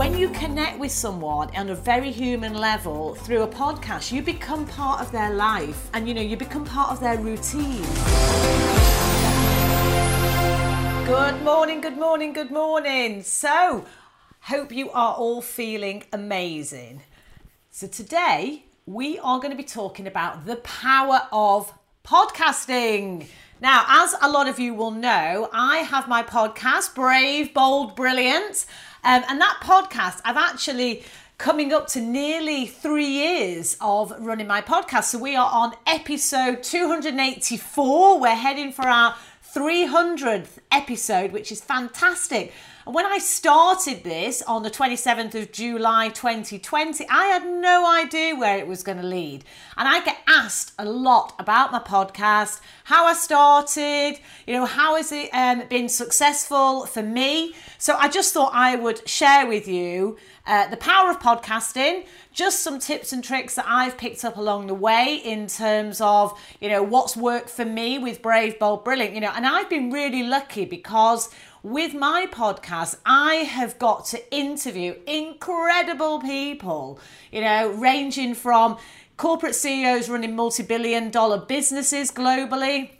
when you connect with someone on a very human level through a podcast, you become part of their life and you know, you become part of their routine. Good morning, good morning, good morning. So, hope you are all feeling amazing. So, today we are going to be talking about the power of podcasting. Now, as a lot of you will know, I have my podcast, Brave, Bold, Brilliant. Um, and that podcast, I've actually coming up to nearly three years of running my podcast. So we are on episode 284. We're heading for our 300th episode, which is fantastic. And when I started this on the 27th of July 2020, I had no idea where it was going to lead. And I get asked a lot about my podcast, how I started, you know, how has it um, been successful for me. So I just thought I would share with you uh, the power of podcasting, just some tips and tricks that I've picked up along the way in terms of, you know, what's worked for me with Brave, Bold, Brilliant, you know, and I've been really lucky because with my podcast, I have got to interview incredible people, you know, ranging from corporate CEOs running multi billion dollar businesses globally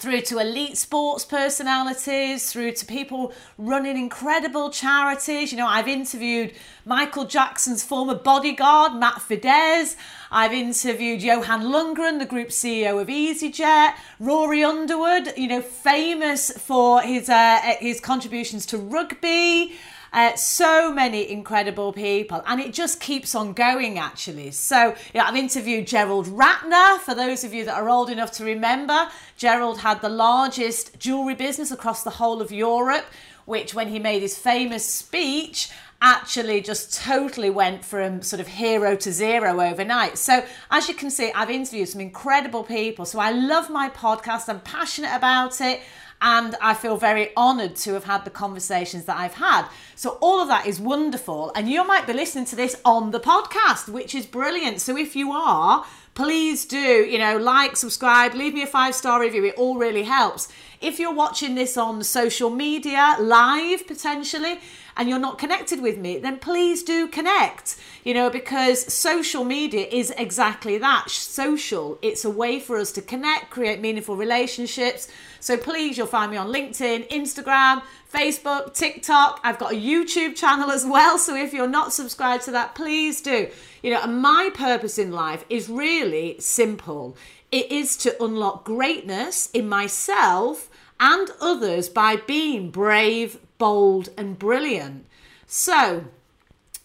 through to elite sports personalities, through to people running incredible charities. You know, I've interviewed Michael Jackson's former bodyguard, Matt Fiddes. I've interviewed Johan Lundgren, the group CEO of EasyJet. Rory Underwood, you know, famous for his uh, his contributions to rugby. Uh, so many incredible people, and it just keeps on going actually. So, yeah, I've interviewed Gerald Ratner. For those of you that are old enough to remember, Gerald had the largest jewellery business across the whole of Europe, which, when he made his famous speech, actually just totally went from sort of hero to zero overnight. So, as you can see, I've interviewed some incredible people. So, I love my podcast, I'm passionate about it. And I feel very honoured to have had the conversations that I've had. So, all of that is wonderful. And you might be listening to this on the podcast, which is brilliant. So, if you are, please do, you know, like, subscribe, leave me a five star review. It all really helps. If you're watching this on social media, live potentially, and you're not connected with me, then please do connect, you know, because social media is exactly that social. It's a way for us to connect, create meaningful relationships. So please, you'll find me on LinkedIn, Instagram, Facebook, TikTok. I've got a YouTube channel as well. So if you're not subscribed to that, please do. You know, my purpose in life is really simple it is to unlock greatness in myself and others by being brave, bold, and brilliant. So,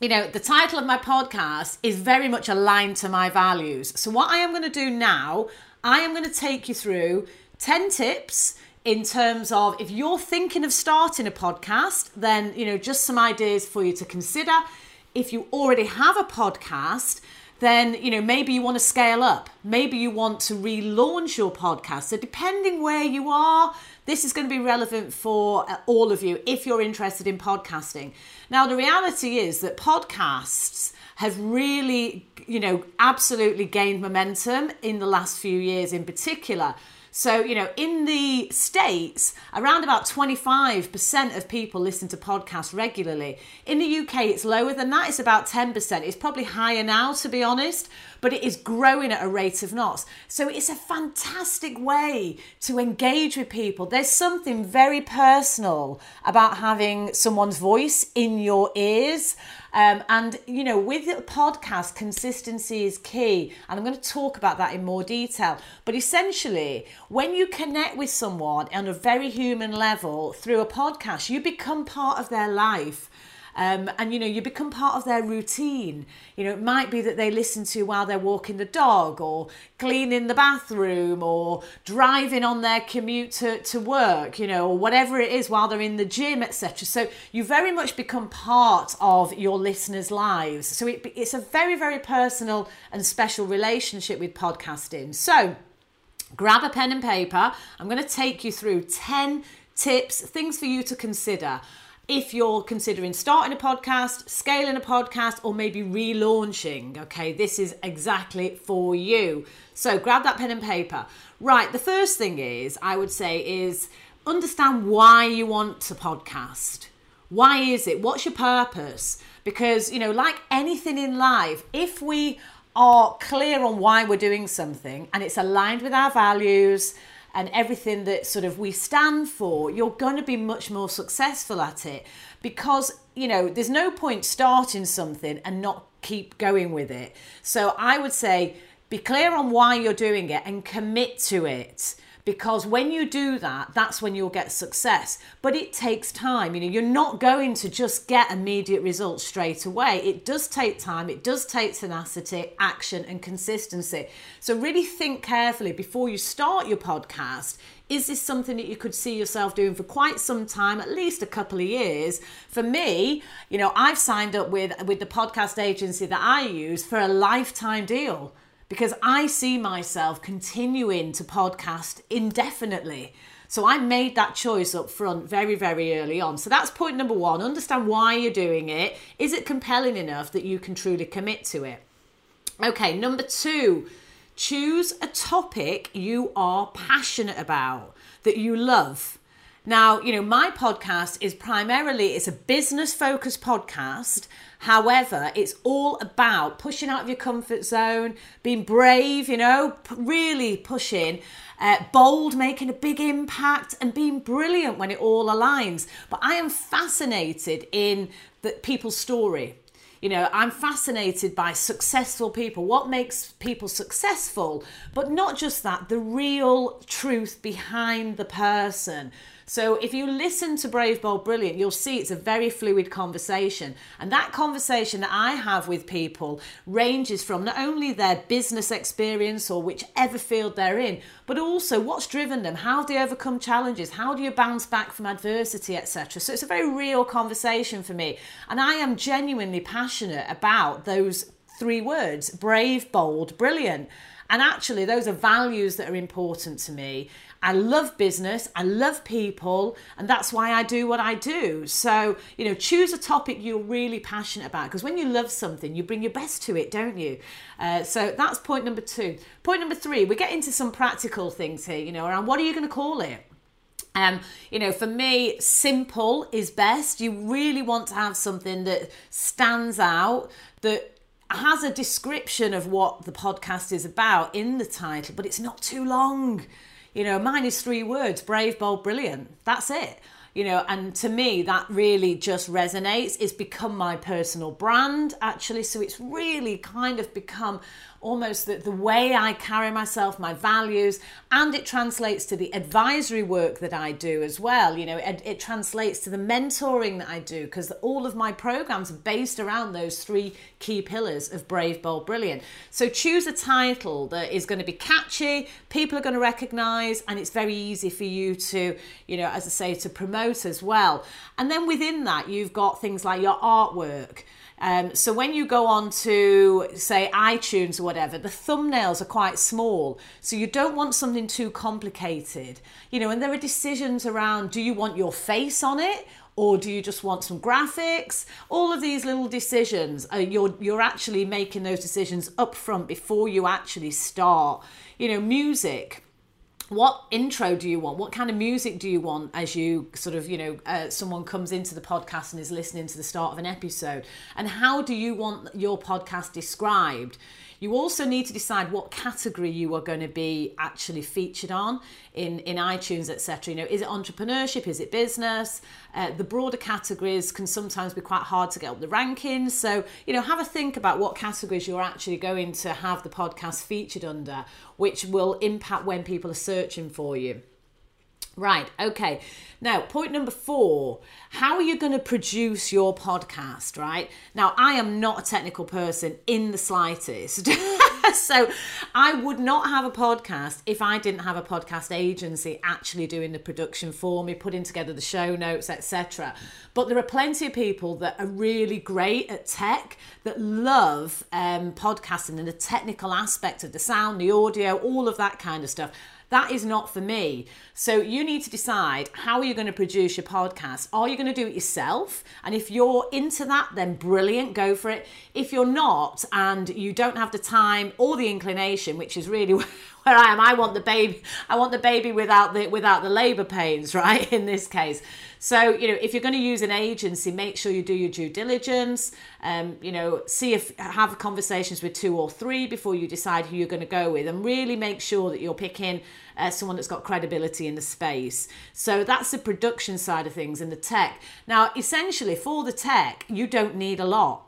you know, the title of my podcast is very much aligned to my values. So, what I am going to do now, I am going to take you through 10 tips in terms of if you're thinking of starting a podcast, then, you know, just some ideas for you to consider. If you already have a podcast, then you know maybe you want to scale up maybe you want to relaunch your podcast so depending where you are this is going to be relevant for uh, all of you if you're interested in podcasting. Now, the reality is that podcasts have really, you know, absolutely gained momentum in the last few years in particular. So, you know, in the States, around about 25% of people listen to podcasts regularly. In the UK, it's lower than that, it's about 10%. It's probably higher now, to be honest, but it is growing at a rate of knots. So, it's a fantastic way to engage with people. There's something very personal about having someone's voice in your ears. Um, and, you know, with the podcast, consistency is key. And I'm going to talk about that in more detail. But essentially, when you connect with someone on a very human level through a podcast, you become part of their life. Um, and you know you become part of their routine. You know it might be that they listen to while they're walking the dog or cleaning the bathroom or driving on their commute to, to work you know or whatever it is while they're in the gym etc so you very much become part of your listeners lives. So it, it's a very very personal and special relationship with podcasting. So grab a pen and paper. I'm going to take you through 10 tips things for you to consider if you're considering starting a podcast, scaling a podcast, or maybe relaunching. Okay, this is exactly for you. So grab that pen and paper. Right, the first thing is, I would say, is understand why you want to podcast. Why is it? What's your purpose? Because, you know, like anything in life, if we are clear on why we're doing something and it's aligned with our values and everything that sort of we stand for, you're going to be much more successful at it because, you know, there's no point starting something and not keep going with it. So I would say be clear on why you're doing it and commit to it because when you do that that's when you'll get success. But it takes time. You know you're not going to just get immediate results straight away. It does take time. It does take tenacity action and consistency. So really think carefully before you start your podcast. Is this something that you could see yourself doing for quite some time at least a couple of years? For me you know i've signed up with with the podcast agency that i use for a lifetime deal because I see myself continuing to podcast indefinitely. So I made that choice up front very, very early on. So that's point number one. Understand why you're doing it. Is it compelling enough that you can truly commit to it? Okay, number two, choose a topic you are passionate about, that you love. Now, you know, my podcast is primarily it's a business focused podcast. However, it's all about pushing out of your comfort zone, being brave, you know, really pushing, uh, bold, making a big impact, and being brilliant when it all aligns. But I am fascinated in the people's story. You know, I'm fascinated by successful people, what makes people successful, but not just that, the real truth behind the person. So if you listen to Brave, Bold, Brilliant, you'll see it's a very fluid conversation. And that conversation that I have with people ranges from not only their business experience or whichever field they're in, but also what's driven them, how do you overcome challenges, how do you bounce back from adversity, etc. So it's a very real conversation for me. And I am genuinely passionate about those three words brave, bold, brilliant. And actually, those are values that are important to me. I love business, I love people, and that's why I do what I do. So, you know, choose a topic you're really passionate about because when you love something, you bring your best to it, don't you? Uh, so that's point number two. Point number three, we get into some practical things here, you know, around what are you going to call it? Um, you know, for me, simple is best. You really want to have something that stands out, that has a description of what the podcast is about in the title, but it's not too long. You know, mine is three words brave, bold, brilliant. That's it. You know, and to me, that really just resonates. It's become my personal brand, actually. So it's really kind of become almost the, the way I carry myself, my values, and it translates to the advisory work that I do as well. You know, it, it translates to the mentoring that I do because all of my programs are based around those three key pillars of Brave, Bold, Brilliant. So choose a title that is going to be catchy, people are going to recognize, and it's very easy for you to, you know, as I say, to promote as well. And then within that, you've got things like your artwork. Um, so when you go on to say iTunes or whatever, the thumbnails are quite small. So you don't want something too complicated. You know, and there are decisions around do you want your face on it or do you just want some graphics all of these little decisions uh, you're you're actually making those decisions up front before you actually start you know music what intro do you want? What kind of music do you want as you sort of you know uh, someone comes into the podcast and is listening to the start of an episode? And how do you want your podcast described you also need to decide what category you are going to be actually featured on in, in iTunes, etc. You know, is it entrepreneurship? Is it business? Uh, the broader categories can sometimes be quite hard to get up the rankings. So, you know, have a think about what categories you're actually going to have the podcast featured under, which will impact when people are searching for you. Right, okay. Now, point number four how are you going to produce your podcast, right? Now, I am not a technical person in the slightest. so, I would not have a podcast if I didn't have a podcast agency actually doing the production for me, putting together the show notes, etc. But there are plenty of people that are really great at tech that love um, podcasting and the technical aspect of the sound, the audio, all of that kind of stuff. That is not for me. So you need to decide how you're you going to produce your podcast? Are you going to do it yourself? And if you're into that, then brilliant, go for it. If you're not and you don't have the time or the inclination, which is really where I am. I want the baby. I want the baby without the without the labour pains, right? In this case, so you know if you're going to use an agency, make sure you do your due diligence. Um, you know, see if have conversations with two or three before you decide who you're going to go with, and really make sure that you're picking uh, someone that's got credibility in the space. So that's the production side of things and the tech. Now, essentially, for the tech, you don't need a lot.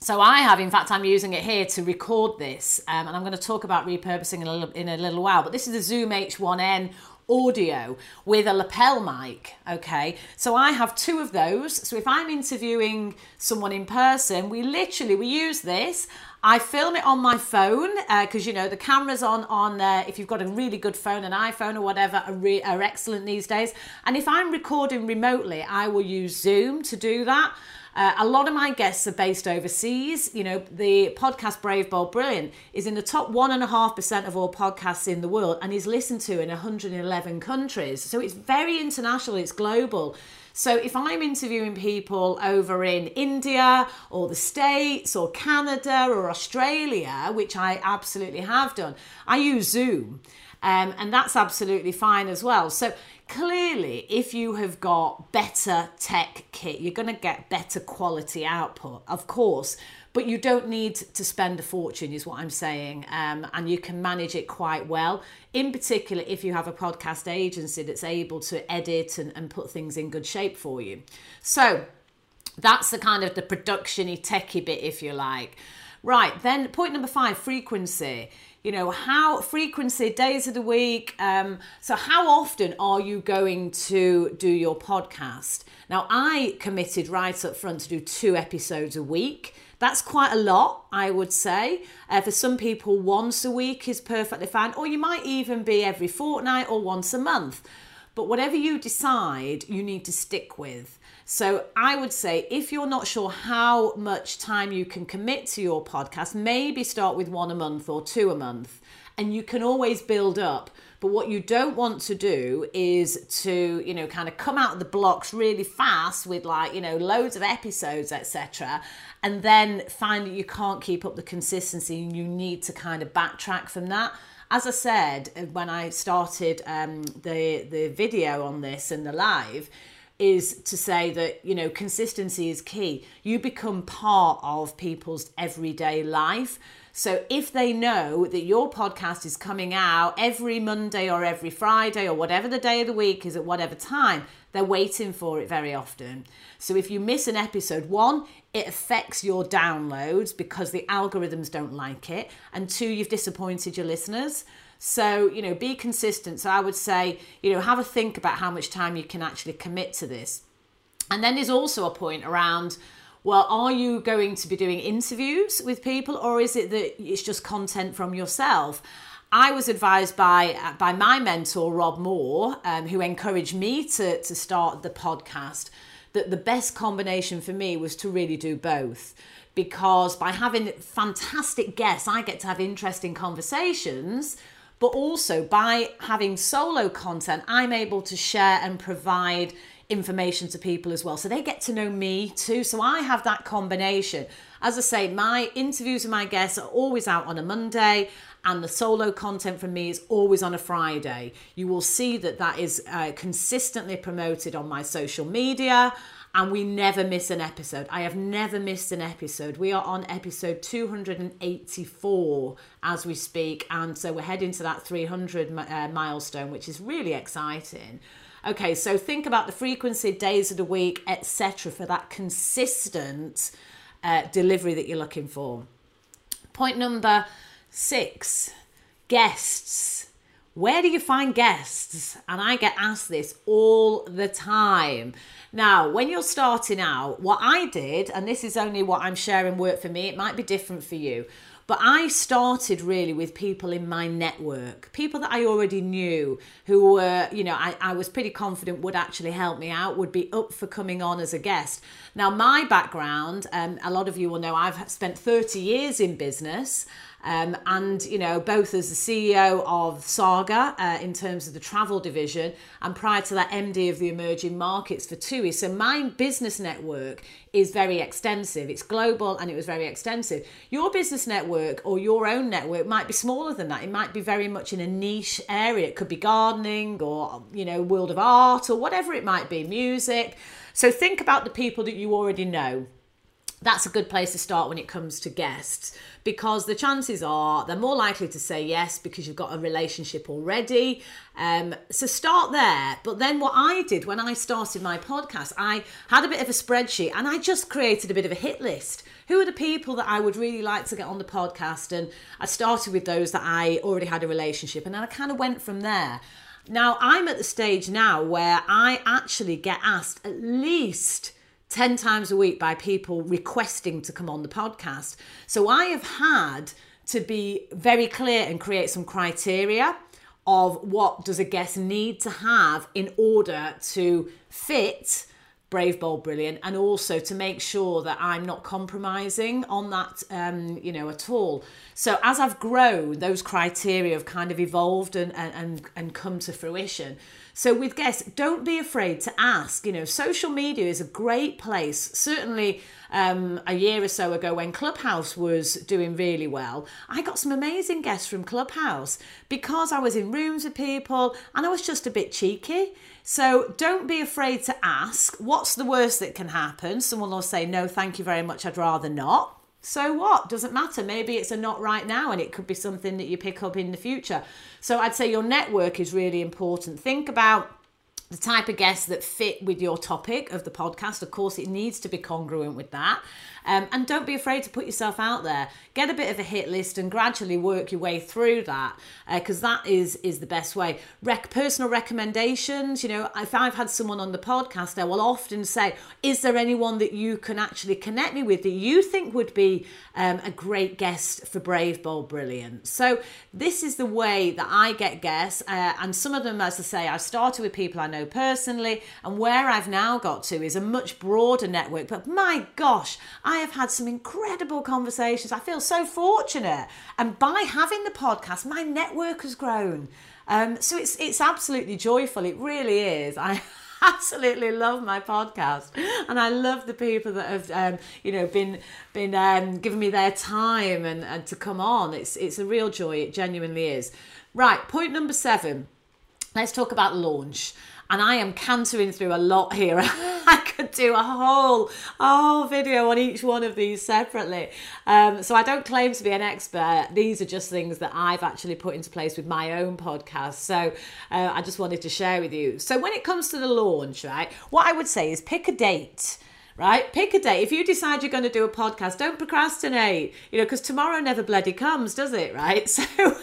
So I have, in fact, I'm using it here to record this, um, and I'm going to talk about repurposing in a, little, in a little while. But this is a Zoom H1n audio with a lapel mic okay so i have two of those so if i'm interviewing someone in person we literally we use this I film it on my phone because uh, you know the cameras on on uh, if you've got a really good phone, an iPhone or whatever, are, re- are excellent these days. And if I'm recording remotely, I will use Zoom to do that. Uh, a lot of my guests are based overseas. You know, the podcast Brave Bold Brilliant is in the top one and a half percent of all podcasts in the world and is listened to in 111 countries. So it's very international, it's global. So if I'm interviewing people over in India or the States or Canada or Australia, which I absolutely have done, I use Zoom. Um, and that's absolutely fine as well. So clearly, if you have got better tech kit, you're going to get better quality output, of course. But you don't need to spend a fortune, is what I'm saying. Um, and you can manage it quite well. In particular, if you have a podcast agency that's able to edit and, and put things in good shape for you. So that's the kind of the production-y, techie bit, if you like. Right, then point number five frequency you know how frequency days of the week um, so how often are you going to do your podcast? Now i committed right up front to do two episodes a week. That's quite a lot i would say. Uh, for some people once a week is perfectly fine or you might even be every fortnight or once a month. But whatever you decide you need to stick with so I would say if you're not sure how much time you can commit to your podcast, maybe start with one a month or two a month, and you can always build up. But what you don't want to do is to, you know, kind of come out of the blocks really fast with like, you know, loads of episodes, etc. And then find that you can't keep up the consistency and you need to kind of backtrack from that. As I said uh, when I started um, the the video on this and the live, is to say that you know consistency is key. You become part of people's everyday life. So if they know that your podcast is coming out every monday or every friday or whatever the day of the week is at whatever time they're waiting for it very often. So if you miss an episode one it affects your downloads because the algorithms don't like it and two you've disappointed your listeners so, you know, be consistent. So I would say, you know, have a think about how much time you can actually commit to this. And then there's also a point around, well, are you going to be doing interviews with people or is it that it's just content from yourself? I was advised by by my mentor Rob Moore, um, who encouraged me to to start the podcast, that the best combination for me was to really do both because by having fantastic guests, I get to have interesting conversations but also by having solo content, I'm able to share and provide information to people as well. So they get to know me too. So I have that combination. As I say, my interviews with my guests are always out on a Monday and the solo content from me is always on a Friday. You will see that that is uh, consistently promoted on my social media and we never miss an episode. I have never missed an episode. We are on episode 284 as we speak, and so we're heading to that 300 uh, milestone, which is really exciting. Okay, so think about the frequency, days of the week, etc., for that consistent uh, delivery that you're looking for. Point number six guests where do you find guests? And I get asked this all the time. Now, when you're starting out, what I did, and this is only what I'm sharing work for me, it might be different for you, but I started really with people in my network, people that I already knew who were, you know, I, I was pretty confident would actually help me out, would be up for coming on as a guest. Now, my background, um, a lot of you will know I've spent 30 years in business. Um, and you know both as the CEO of Saga uh, in terms of the travel division, and prior to that, MD of the emerging markets for TUI. So my business network is very extensive. It's global and it was very extensive. Your business network or your own network might be smaller than that. It might be very much in a niche area. It could be gardening or you know world of art or whatever it might be, music. So think about the people that you already know that's a good place to start when it comes to guests because the chances are they're more likely to say yes because you've got a relationship already. Um, so start there. But then what I did when I started my podcast, I had a bit of a spreadsheet and I just created a bit of a hit list. Who are the people that I would really like to get on the podcast? And I started with those that I already had a relationship and then I kind of went from there. Now I'm at the stage now where I actually get asked at least 10 times a week by people requesting to come on the podcast. So I have had to be very clear and create some criteria of what does a guest need to have in order to fit brave bold brilliant and also to make sure that i'm not compromising on that um, you know at all so as i've grown those criteria have kind of evolved and and and come to fruition so with guests, don't be afraid to ask. You know, social media is a great place. Certainly, um, a year or so ago when Clubhouse was doing really well, I got some amazing guests from Clubhouse because I was in rooms with people and I was just a bit cheeky. So don't be afraid to ask. What's the worst that can happen? Someone will say, no, thank you very much, I'd rather not so what? Doesn't matter. Maybe it's a not right now and it could be something that you pick up in the future. So I'd say your network is really important. Think about the type of guests that fit with your topic of the podcast. Of course, it needs to be congruent with that. Um, and don't be afraid to put yourself out there. Get a bit of a hit list and gradually work your way through that because uh, that is is the best way. Rec- personal recommendations. You know, if I've had someone on the podcast, I will often say, "Is there anyone that you can actually connect me with that you think would be um, a great guest for Brave Bold Brilliant?" So this is the way that I get guests, uh, and some of them, as I say, I started with people I know personally, and where I've now got to is a much broader network. But my gosh, I I have had some incredible conversations. I feel so fortunate. And by having the podcast, my network has grown. Um, so it's it's absolutely joyful. It really is. I absolutely love my podcast, and I love the people that have um, you know been been um, giving me their time and, and to come on. It's it's a real joy. It genuinely is. Right, point number seven. Let's talk about launch and I am cantering through a lot here. I could do a whole whole video on each one of these separately. Um, so I don't claim to be an expert. These are just things that I've actually put into place with my own podcast. So uh, I just wanted to share with you. So when it comes to the launch, right, what I would say is pick a date right? Pick a date. If you decide you're going to do a podcast, don't procrastinate, you know, because tomorrow never bloody comes, does it, right? So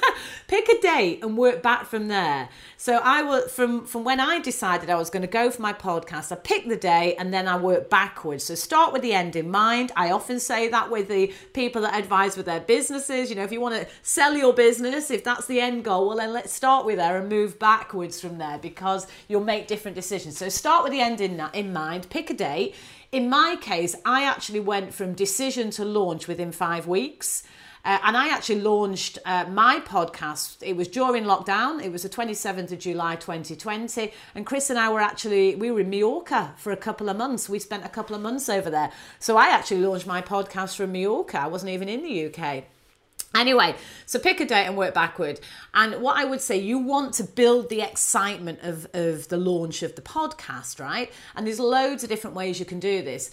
pick a date and work back from there. So I will from from when I decided I was going to go for my podcast, I picked the day and then I work backwards. So start with the end in mind. I often say that with the people that advise with their businesses. You know, if you want to sell your business, if that's the end goal, well then let's start with there and move backwards from there because you'll make different decisions. So start with the end in in mind. Pick a date in my case, I actually went from decision to launch within five weeks. Uh, and I actually launched uh, my podcast. It was during lockdown. It was the 27th of July 2020. And Chris and I were actually, we were in Mallorca for a couple of months. We spent a couple of months over there. So I actually launched my podcast from Mallorca. I wasn't even in the UK. Anyway, so pick a date and work backward. And what I would say, you want to build the excitement of, of the launch of the podcast, right? And there's loads of different ways you can do this.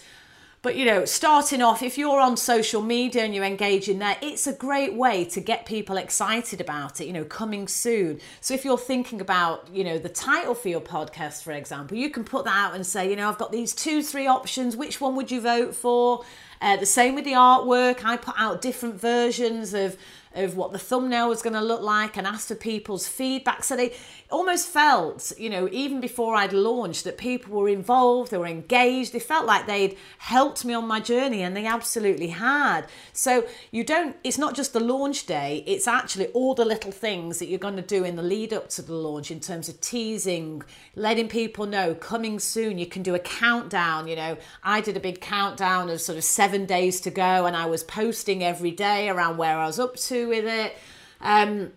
But you know, starting off, if you're on social media and you're engaging there, it's a great way to get people excited about it, you know, coming soon. So if you're thinking about, you know, the title for your podcast, for example, you can put that out and say, you know, I've got these two, three options. Which one would you vote for? Uh, the same with the artwork. I put out different versions of of what the thumbnail was going to look like and asked for people's feedback. So they almost felt, you know, even before I'd launched, that people were involved, they were engaged, they felt like they'd helped me on my journey, and they absolutely had. So you don't, it's not just the launch day, it's actually all the little things that you're going to do in the lead up to the launch in terms of teasing, letting people know coming soon. You can do a countdown, you know. I did a big countdown of sort of seven days to go, and I was posting every day around where I was up to with it. Um,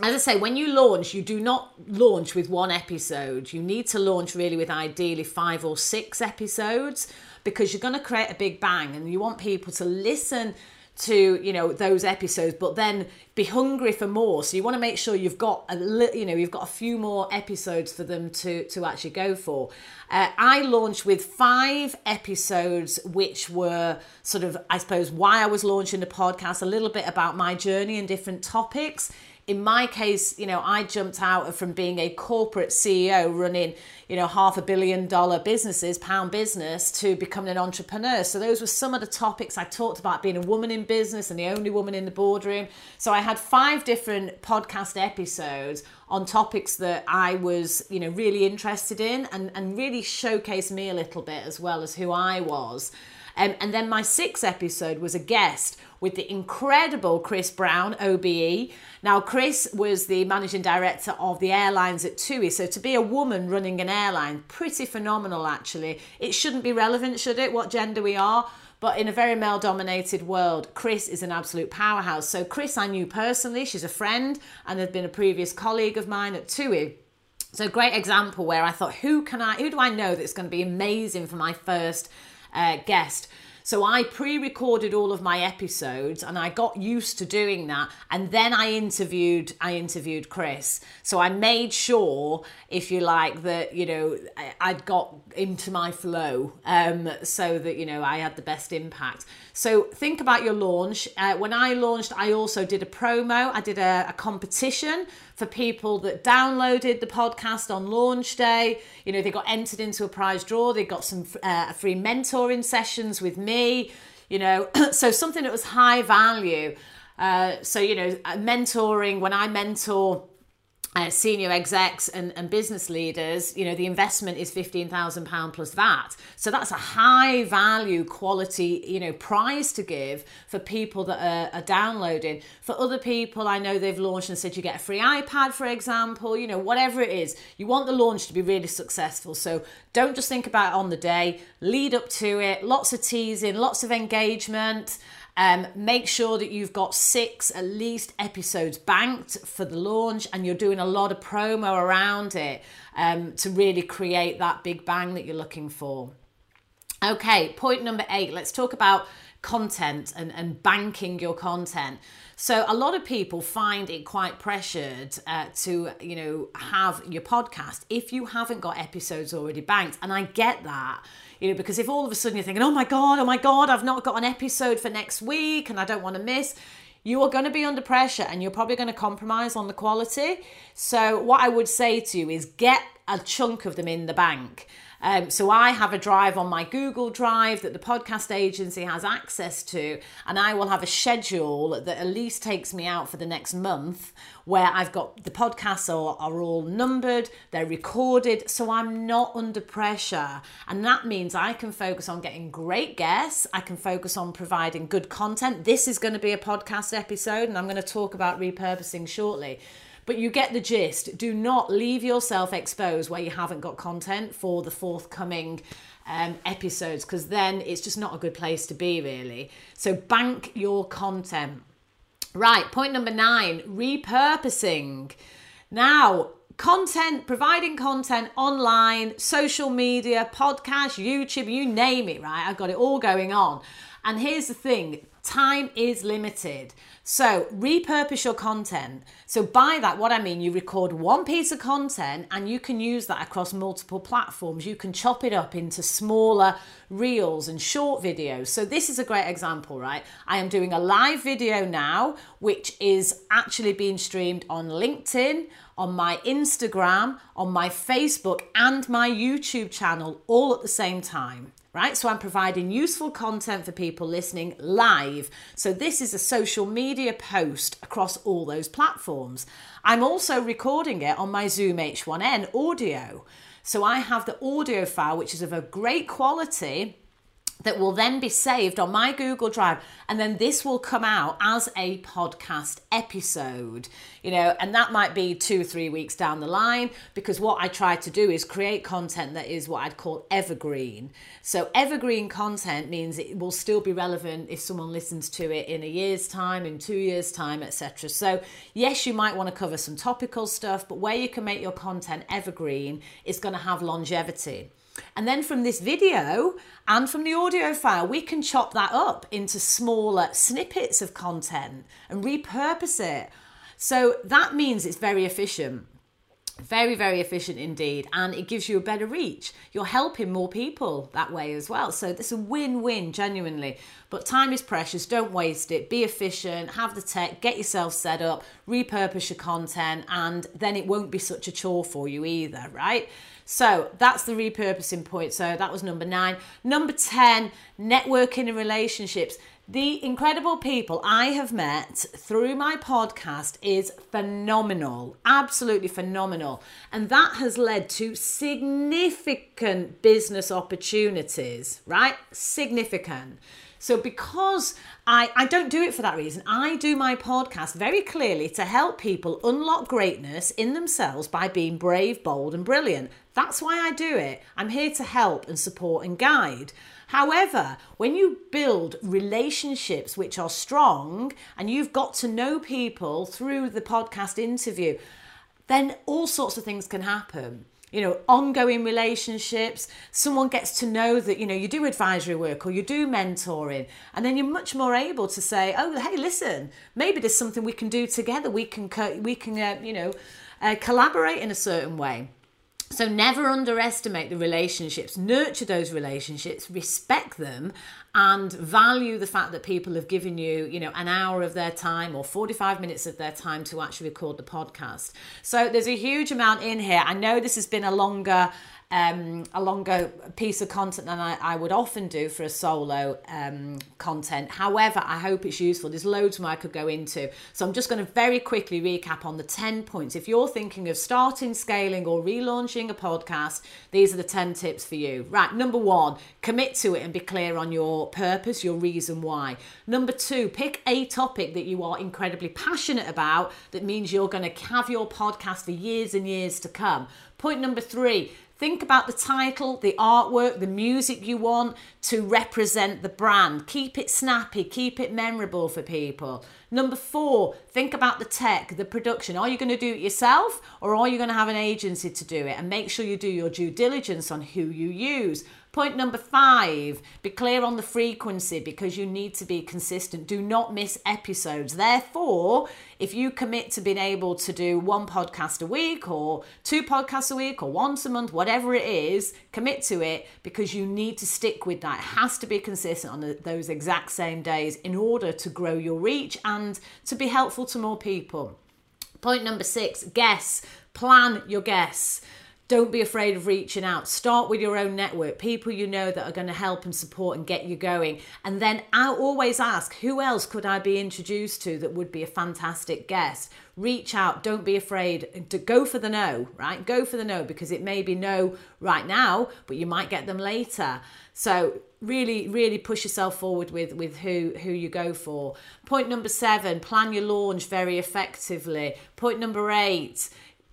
as I say, when you launch, you do not launch with one episode. You need to launch really with ideally five or six episodes because you're going to create a big bang and you want people to listen to you know those episodes but then be hungry for more. So you want to make sure you've got a li- you know you've got a few more episodes for them to to actually go for. Uh, i launched with five episodes which were sort of i suppose why i was launching the podcast a little bit about my journey and different topics in my case, you know, I jumped out from being a corporate CEO running, you know, half a billion dollar businesses, pound business, to becoming an entrepreneur. So those were some of the topics I talked about being a woman in business and the only woman in the boardroom. So I had five different podcast episodes on topics that I was, you know, really interested in and, and really showcased me a little bit as well as who I was. Um, and then my sixth episode was a guest with the incredible Chris Browne, OBE. Now, Chris was the managing director of the airlines at TUI. So, to be a woman running an airline, pretty phenomenal actually. It shouldn't be relevant, should it, what gender we are? But in a very male dominated world, Chris is an absolute powerhouse. So, Chris, I knew personally, she's a friend and had been a previous colleague of mine at TUI. So, great example where I thought, who can I, who do I know that's going to be amazing for my first uh, guest? So I pre recorded all of my episodes and I got used to doing that. And then I interviewed, I interviewed Chris. So I made sure, if you like, that, you know, I'd got into my flow um, so that, you know, I had the best impact. So think about your launch. Uh, when I launched, I also did a promo, I did a, a competition for people that downloaded the podcast on launch day. You know, they got entered into a prize draw, they got some uh, free mentoring sessions with me, you know, so something that was high value. Uh, so, you know, uh, mentoring, when I mentor, uh, senior execs and, and business leaders, you know, the investment is £15,000 plus that. So that's a high value quality, you know, prize to give for people that are, are downloading. For other people, I know they've launched and said you get a free iPad, for example, you know, whatever it is. You want the launch to be really successful. So don't just think about it on the day, lead up to it, lots of teasing, lots of engagement. Um, make sure that you've got six at least episodes banked for the launch and you're doing a lot of promo around it um, to really create that big bang that you're looking for. Okay, point number eight, let's talk about content and, and banking your content. So a lot of people find it quite pressured uh, to, you know, have your podcast if you haven't got episodes already banked. And I get that you know, because if all of a sudden you're thinking, oh my God, oh my God, I've not got an episode for next week and I don't want to miss, you are going to be under pressure and you're probably going to compromise on the quality. So, what I would say to you is get a chunk of them in the bank. Um, so I have a drive on my Google Drive that the podcast agency has access to, and I will have a schedule that at least takes me out for the next month where I've got the podcasts are, are all numbered, they're recorded, so I'm not under pressure. And that means I can focus on getting great guests, I can focus on providing good content. This is going to be a podcast episode, and I'm going to talk about repurposing shortly. But you get the gist. Do not leave yourself exposed where you haven't got content for the forthcoming um, episodes because then it's just not a good place to be, really. So bank your content. Right, point number nine repurposing. Now, content, providing content online, social media, podcast, YouTube, you name it, right? I've got it all going on. And here's the thing time is limited. So repurpose your content. So by that, what I mean, you record one piece of content and you can use that across multiple platforms. You can chop it up into smaller reels and short videos. So this is a great example, right? I am doing a live video now, which is actually being streamed on LinkedIn, on my Instagram, on my Facebook, and my YouTube channel all at the same time right? So I'm providing useful content for people listening live. So this is a social media post across all those platforms. I'm also recording it on my Zoom H1N audio. So I have the audio file, which is of a great quality that will then be saved on my Google Drive. And then this will come out as a podcast episode you know and that might be 2 or 3 weeks down the line because what I try to do is create content that is what I'd call evergreen. So evergreen content means it will still be relevant if someone listens to it in a year's time in 2 years time etc so yes you might want to cover some topical stuff but where you can make your content evergreen is going to have longevity and then from this video and from the audio file, we can chop that up into smaller snippets of content and repurpose it. So that means it's very efficient. Very, very efficient indeed. And it gives you a better reach. You're helping more people that way as well. So it's a win win, genuinely. But time is precious. Don't waste it. Be efficient. Have the tech. Get yourself set up. Repurpose your content. And then it won't be such a chore for you either, right? So that's the repurposing point. So that was number nine. Number 10, networking and relationships. The incredible people I have met through my podcast is phenomenal, absolutely phenomenal. And that has led to significant business opportunities, right? Significant. So, because I, I don't do it for that reason, I do my podcast very clearly to help people unlock greatness in themselves by being brave, bold, and brilliant. That's why I do it. I'm here to help and support and guide. However, when you build relationships which are strong and you've got to know people through the podcast interview, then all sorts of things can happen. You know ongoing relationships someone gets to know that you know you do advisory work or you do mentoring and then you're much more able to say oh hey listen maybe there's something we can do together. We can co- we can uh, you know uh, collaborate in a certain way so never underestimate the relationships, nurture those relationships, respect them, and value the fact that people have given you, you know, an hour of their time or 45 minutes of their time to actually record the podcast. So there's a huge amount in here. I know this has been a longer um, a longer piece of content than I, I would often do for a solo um, content. However, I hope it's useful. There's loads more I could go into. So I'm just going to very quickly recap on the 10 points. If you're thinking of starting, scaling, or relaunching a podcast, these are the 10 tips for you. Right, number one, commit to it and be clear on your purpose, your reason why. Number two, pick a topic that you are incredibly passionate about that means you're going to have your podcast for years and years to come. Point number three, Think about the title, the artwork, the music you want to represent the brand. Keep it snappy, keep it memorable for people. Number four, think about the tech, the production. Are you going to do it yourself or are you going to have an agency to do it? And make sure you do your due diligence on who you use. Point number five, be clear on the frequency because you need to be consistent. Do not miss episodes. Therefore, if you commit to being able to do one podcast a week or two podcasts a week or once a month, whatever it is, commit to it because you need to stick with that. It has to be consistent on those exact same days in order to grow your reach and to be helpful to more people. Point number six, guess. Plan your guests. Don't be afraid of reaching out. Start with your own network, people you know that are going to help and support and get you going. And then I always ask, who else could I be introduced to that would be a fantastic guest? Reach out. Don't be afraid to go for the no, right? Go for the no because it may be no right now, but you might get them later. So really, really push yourself forward with with who who you go for. Point number seven: plan your launch very effectively. Point number eight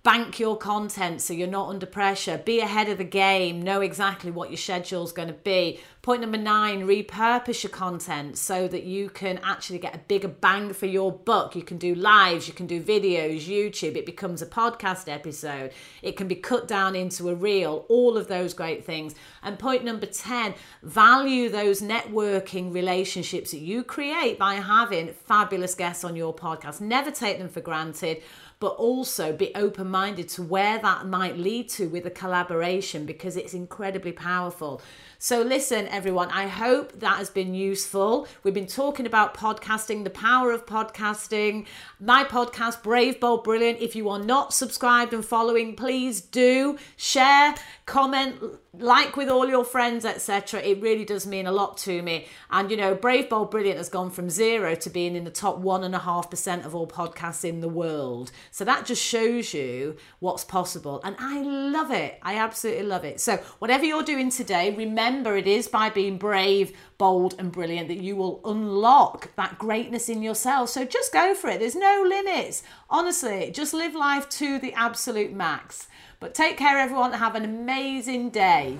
bank your content so you're not under pressure. Be ahead of the game. Know exactly what your schedule is going to be. Point number nine repurpose your content so that you can actually get a bigger bang for your buck. You can do lives you can do videos youtube it becomes a podcast episode. It can be cut down into a reel all of those great things. And point number 10 value those networking relationships that you create by having fabulous guests on your podcast. Never take them for granted but also be open minded to where that might lead to with a collaboration because it's incredibly powerful. So, listen, everyone, I hope that has been useful. We've been talking about podcasting, the power of podcasting, my podcast, Brave, Bold, Brilliant. If you are not subscribed and following, please do share, comment, like with all your friends, etc., it really does mean a lot to me. And you know, Brave Bold Brilliant has gone from zero to being in the top one and a half percent of all podcasts in the world. So that just shows you what's possible. And I love it. I absolutely love it. So whatever you're doing today, remember it is by being brave, bold, and brilliant that you will unlock that greatness in yourself. So just go for it. There's no limits. Honestly, just live life to the absolute max. But take care, everyone. Have an amazing day.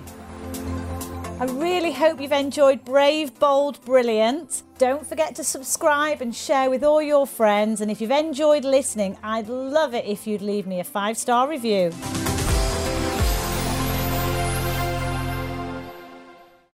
I really hope you've enjoyed Brave, Bold, Brilliant. Don't forget to subscribe and share with all your friends. And if you've enjoyed listening, I'd love it if you'd leave me a five star review.